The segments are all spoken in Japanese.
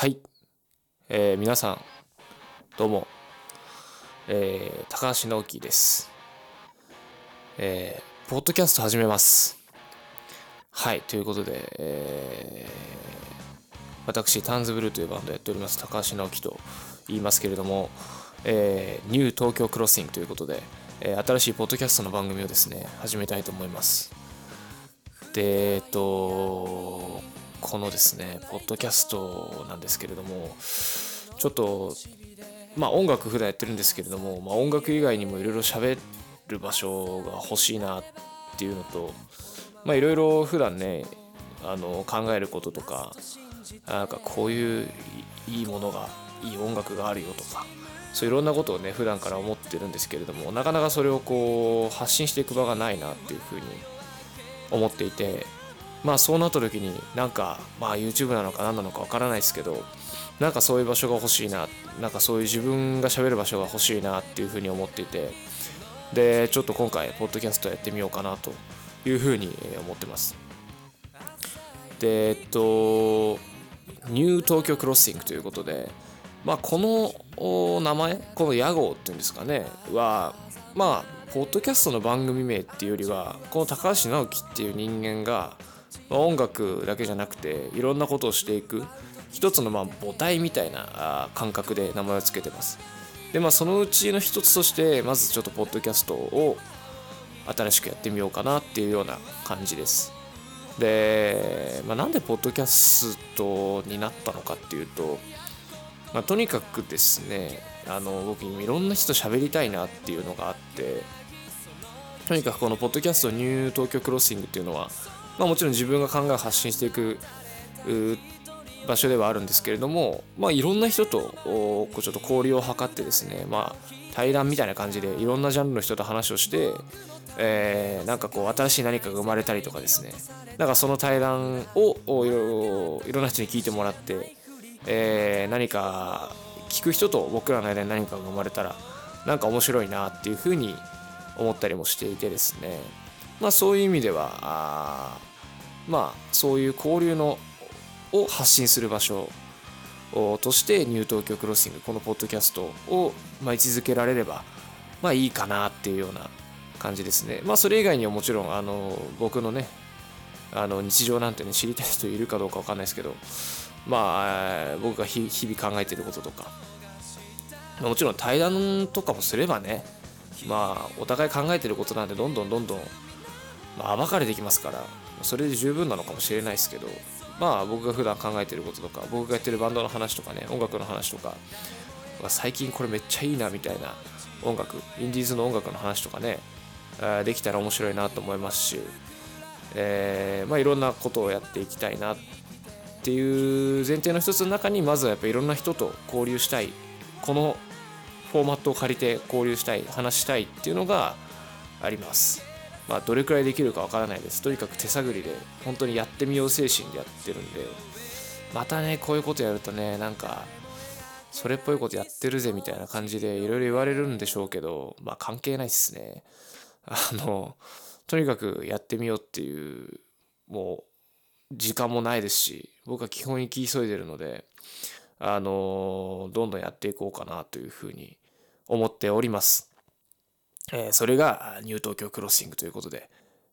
はい、えー、皆さんどうも、えー、高橋直樹です、えー、ポッドキャスト始めます。はい。ということで、えー、私タンズブルーというバンドやっております高橋直樹と言いますけれども、えー、ニュー東京クロッシングということで、えー、新しいポッドキャストの番組をですね始めたいと思います。でえっとこのですねポッドキャストなんですけれどもちょっとまあ音楽普段やってるんですけれども、まあ、音楽以外にもいろいろ喋る場所が欲しいなっていうのとまあいろいろ普段ねあの考えることとかなんかこういういいものがいい音楽があるよとかそういろんなことをね普段から思ってるんですけれどもなかなかそれをこう発信していく場がないなっていうふうに思っていてまあそうなった時になんかまあ YouTube なのか何なのかわからないですけどなんかそういう場所が欲しいななんかそういう自分がしゃべる場所が欲しいなっていうふうに思っていてでちょっと今回ポッドキャストやってみようかなというふうに思ってます。でえっとニュー東京クロッシングということでまあこの名前この屋号っていうんですかねはまあポッドキャストの番組名っていうよりはこの高橋直樹っていう人間が音楽だけじゃなくていろんなことをしていく一つのまあ母体みたいな感覚で名前を付けてます。でまあそのうちの一つとしてまずちょっとポッドキャストを新しくやってみようかなっていうような感じです。で、まあ、なんでポッドキャストになったのかっていうと、まあ、とにかくですねあの僕いろんな人と喋りたいなっていうのがあってとにかくこのポッドキャストニュー東京クロッシングっていうのはまあ、もちろん自分が考えを発信していく場所ではあるんですけれども、まあ、いろんな人とこうちょっと交流を図ってですね、まあ、対談みたいな感じでいろんなジャンルの人と話をして、えー、なんかこう新しい何かが生まれたりとかですね。なんかその対談をいろいろんな人に聞いてもらって、えー、何か聞く人と僕らの間に何かが生まれたらなんか面白いなっていうふうに思ったりもしていてですね。まあそういう意味ではまあそういう交流のを発信する場所としてニュー東京クロッシングこのポッドキャストを、まあ、位置づけられればまあいいかなっていうような感じですね。まあそれ以外にはもちろんあの僕のねあの日常なんてね知りたい人いるかどうかわかんないですけどまあ僕が日々考えてることとかもちろん対談とかもすればねまあお互い考えてることなんでどんどんどんどんまあ、暴かれてきますからそれで十分なのかもしれないですけどまあ僕が普段考えてることとか僕がやってるバンドの話とかね音楽の話とか最近これめっちゃいいなみたいな音楽インディーズの音楽の話とかねできたら面白いなと思いますし、えー、まあいろんなことをやっていきたいなっていう前提の一つの中にまずはやっぱいろんな人と交流したい。このフォーマットを借りて交流したい話したいっていうのがあります。まあ、どれくらいできるかわからないです。とにかく手探りで、本当にやってみよう精神でやってるんで、またね、こういうことやるとね、なんか、それっぽいことやってるぜみたいな感じでいろいろ言われるんでしょうけど、まあ関係ないっすね。あの、とにかくやってみようっていう、もう、時間もないですし、僕は基本行き急いでるので、あの、どんどんやっていこうかなというふうに思っております。えー、それがニュー東京クロッシングということで、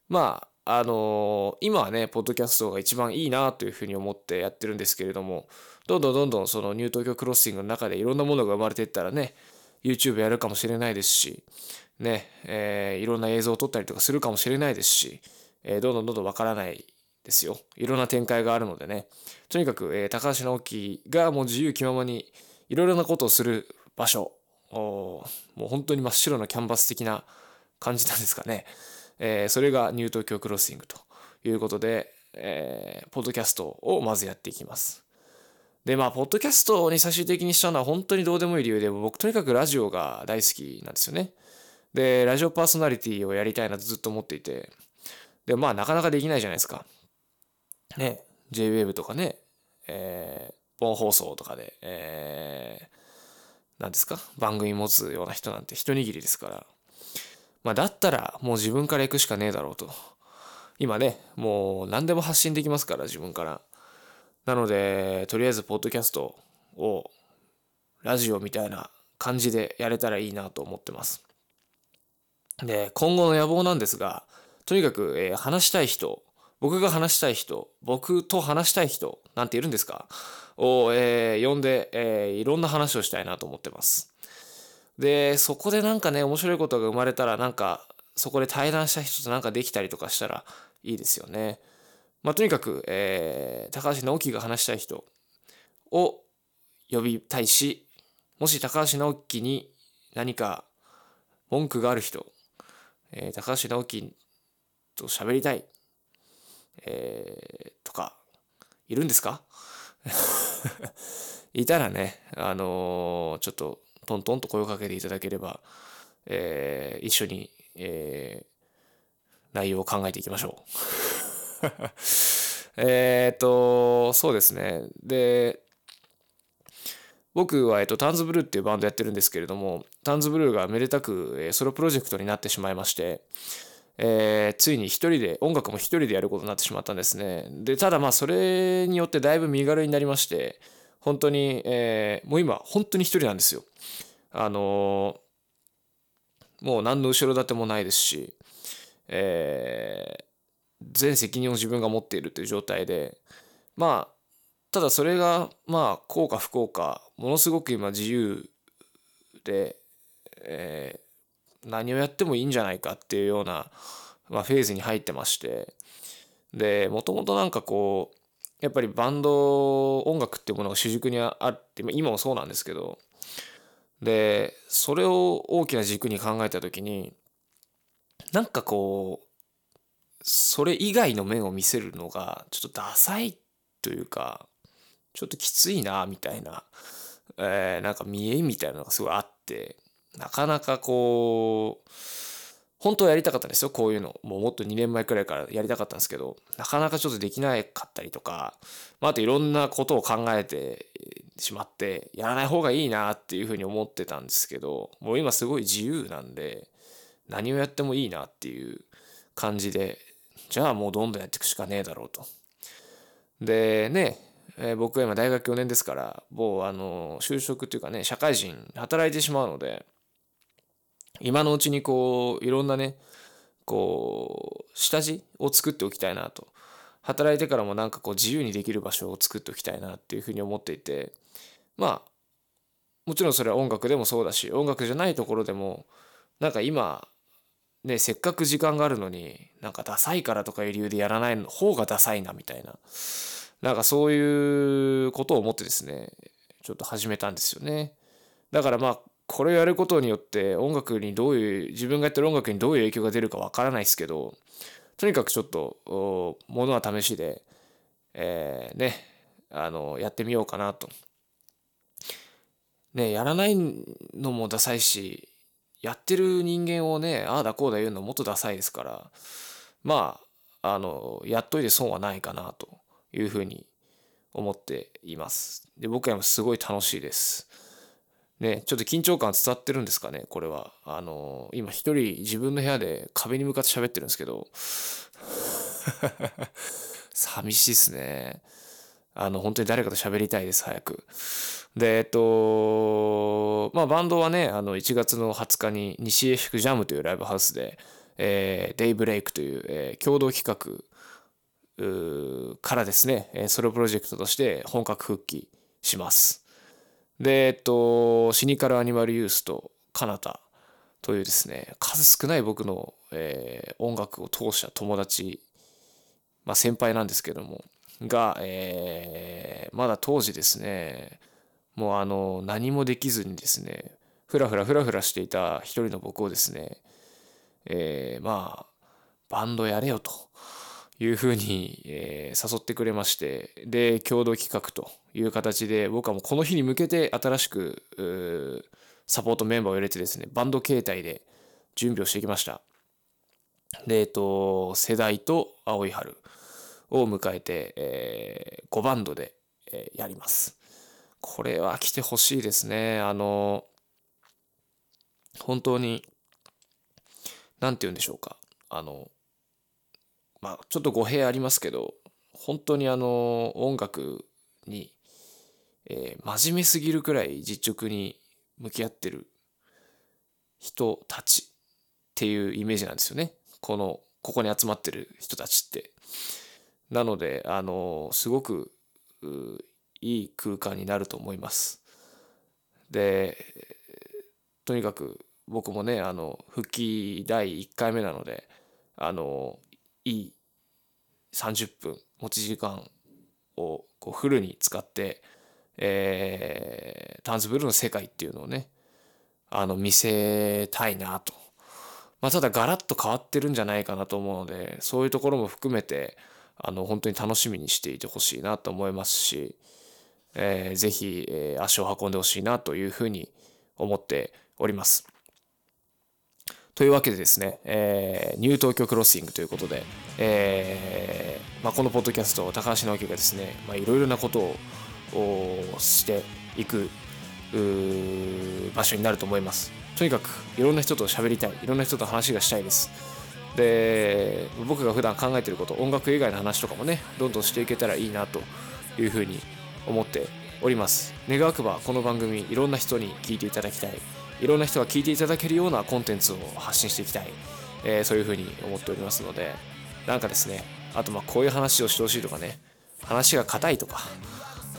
まあ、あのー、今はね、ポッドキャストが一番いいなというふうに思ってやってるんですけれども、どんどんどんどんそのニュー東京クロッシングの中でいろんなものが生まれていったらね、YouTube やるかもしれないですし、ね、えー、いろんな映像を撮ったりとかするかもしれないですし、えー、どんどんどんどんわからないですよ。いろんな展開があるのでね、とにかく、えー、高橋直樹がもう自由気ままにいろいろなことをする場所もう本当に真っ白なキャンバス的な感じなんですかね。えー、それがニュー東京クロッシングということで、えー、ポッドキャストをまずやっていきます。で、まあ、ポッドキャストに最終的にしたのは本当にどうでもいい理由で、僕とにかくラジオが大好きなんですよね。で、ラジオパーソナリティをやりたいなとずっと思っていて、で、まあ、なかなかできないじゃないですか。ね、JWAVE とかね、えー、本放送とかで、えー、何ですか？番組持つような人なんて一握りですから。まあだったらもう自分から行くしかねえだろうと。今ね、もう何でも発信できますから自分から。なので、とりあえず、ポッドキャストを、ラジオみたいな感じでやれたらいいなと思ってます。で、今後の野望なんですが、とにかく、えー、話したい人、僕が話したい人、僕と話したい人、なんているんですか？を、えー、呼んで、えー、いろんな話をしたいなと思ってます。で、そこでなんかね、面白いことが生まれたら、なんか、そこで対談した人となんかできたりとかしたらいいですよね。まあ、とにかく、えー、高橋直樹が話したい人を呼びたいし、もし高橋直樹に何か文句がある人、えー、高橋直樹と喋りたい、えー、とか、いるんですか？いたらね、あのー、ちょっとトントンと声をかけていただければ、えー、一緒に、えー、内容を考えていきましょう。えっと、そうですね。で、僕は、えっと、タンズブルーっていうバンドやってるんですけれども、タンズブルーがめでたく、えソロプロジェクトになってしまいまして、えー、ついに一人で、音楽も一人でやることになってしまったんですね。で、ただまあ、それによってだいぶ身軽になりまして、本当に、えー、もう今、本当に一人なんですよ。あのー、もう何の後ろ盾もないですし、えー、全責任を自分が持っているという状態で、まあ、ただそれが、まあ、幸か不幸か、ものすごく今自由で、えー、何をやってもいいんじゃないかっていうような、まあ、フェーズに入ってまして、で、もともとなんかこう、やっぱりバンド音楽っていうものが主軸にあって、今もそうなんですけど、で、それを大きな軸に考えた時に、なんかこう、それ以外の面を見せるのがちょっとダサいというか、ちょっときついな、みたいな、えー、なんか見えみたいなのがすごいあって、なかなかこう、本当はやりたかったんですよ、こういうの。もうもっと2年前くらいからやりたかったんですけど、なかなかちょっとできなかったりとか、まあ、あといろんなことを考えてしまって、やらない方がいいなっていうふうに思ってたんですけど、もう今すごい自由なんで、何をやってもいいなっていう感じで、じゃあもうどんどんやっていくしかねえだろうと。でね、えー、僕は今大学4年ですから、もうあの、就職っていうかね、社会人、働いてしまうので、今のうちにこういろんなねこう下地を作っておきたいなと。働いてからもなんかこう自由にできる場所を作っておきたいなっていうふうに思っていて。まあもちろんそれは音楽でもそうだし音楽じゃないところでもなんか今ねせっかく時間があるのになんかダサいからとかいう理由でやらない方がダサいなみたいな。なんかそういうことを思ってですねちょっと始めたんですよね。だからまあこれをやることによって音楽にどういう自分がやってる音楽にどういう影響が出るかわからないですけどとにかくちょっとものは試しで、えー、ねあのやってみようかなと。ねやらないのもダサいしやってる人間をねああだこうだ言うのもっとダサいですからまああのやっといて損はないかなというふうに思っています。で僕はすごい楽しいです。ね、ちょっと緊張感伝わってるんですかね、これは。あの、今一人自分の部屋で壁に向かって喋ってるんですけど、寂しいっすね。あの、本当に誰かと喋りたいです、早く。で、えっと、まあ、バンドはね、あの、1月の20日に西江福ジャムというライブハウスで、えー、デイブレイクという、えー、共同企画からですね、ソロプロジェクトとして本格復帰します。で、えっと、シニカルアニマルユースとカナタというですね、数少ない僕の、えー、音楽を通した友達、まあ先輩なんですけども、が、えー、まだ当時ですね、もうあの、何もできずにですね、ふらふらふらふらしていた一人の僕をですね、えー、まあ、バンドやれよと。いうふうに、えー、誘ってくれまして、で、共同企画という形で、僕はもうこの日に向けて新しく、サポートメンバーを入れてですね、バンド形態で準備をしてきました。で、えっと、世代と青い春を迎えて、えー、5バンドで、えー、やります。これは来てほしいですね。あの、本当に、なんて言うんでしょうか。あの、まあ、ちょっと語弊ありますけど、本当にあの、音楽に、えー、真面目すぎるくらい実直に向き合ってる人たちっていうイメージなんですよね。この、ここに集まってる人たちって。なので、あの、すごくいい空間になると思います。で、とにかく僕もね、あの、復帰第1回目なので、あの、いい30分、持ち時間をこうフルに使って、えー、タンズブルーの世界っていうのをね、あの、見せたいなと。まあ、ただガラッと変わってるんじゃないかなと思うので、そういうところも含めて、あの、本当に楽しみにしていてほしいなと思いますし、えー、ぜひ、えー、足を運んでほしいなというふうに思っております。というわけでですね、えー、ニュー東京クロッシングということで、えーまあ、このポッドキャスト、高橋直樹がですね、いろいろなことをしていく場所になると思います。とにかくいろんな人と喋りたい、いろんな人と話がしたいです。で、僕が普段考えていること、音楽以外の話とかもね、どんどんしていけたらいいなというふうに思っております。願わくばこの番組、いろんな人に聞いていただきたい。いろんな人が聞いていただけるようなコンテンツを発信していきたい、えー、そういうふうに思っておりますのでなんかですねあとまあこういう話をしてほしいとかね話が硬いとか、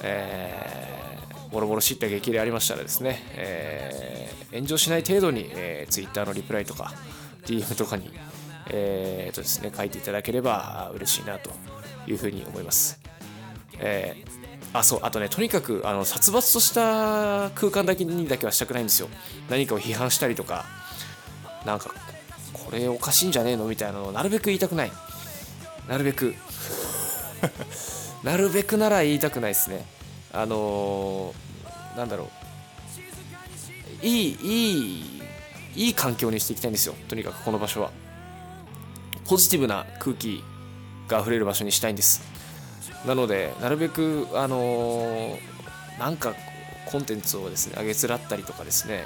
えー、ボロボロ知った激励ありましたらですね、えー、炎上しない程度に、えー、Twitter のリプライとか DM とかに、えーとですね、書いていただければ嬉しいなというふうに思います。えーあそうあとねとにかくあの殺伐とした空間だけにだけはしたくないんですよ。何かを批判したりとか。なんかこれおかしいんじゃねえのみたいなのをなるべく言いたくない。なるべく。なるべくなら言いたくないですね。あのー、なんだろう。いいいいいい環境にしていきたいんですよ。とにかくこの場所は。ポジティブな空気が溢れる場所にしたいんです。なのでなるべくあの、なんかコンテンツをですね上げつらったりとかですね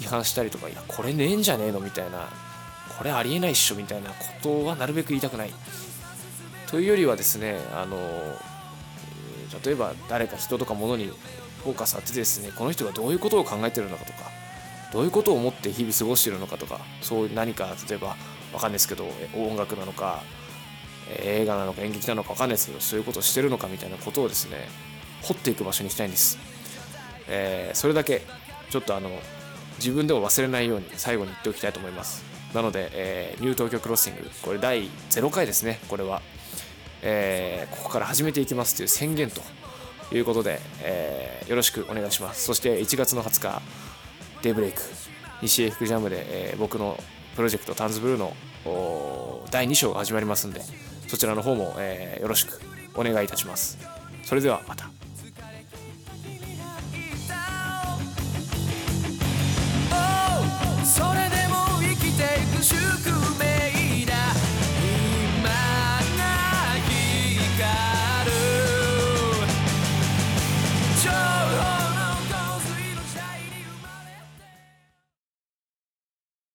批判したりとかいやこれねえんじゃねえのみたいなこれありえないっしょみたいなことはなるべく言いたくない。というよりはですねあの、例えば誰か人とか物にフォーカス当ててですねこの人がどういうことを考えてるのかとかどういうことを思って日々過ごしてるのかとかそういう何か例えばわかんないですけど音楽なのか映画なのか演劇なのか分かんないですけどそういうことをしてるのかみたいなことをですね掘っていく場所にしたいんです、えー、それだけちょっとあの自分でも忘れないように最後に言っておきたいと思います。なので、えー、ニュー東京クロッシングこれ第0回ですねこれは、えー、ここから始めていきますという宣言ということで、えー、よろしくお願いします。そして1月の20日デイブレイク西エフクジャムで、え、僕のプロジェクトタンズブルーの第2章が始まりますんでそちらの方も、えー、よろしくお願いいたします。それではまた。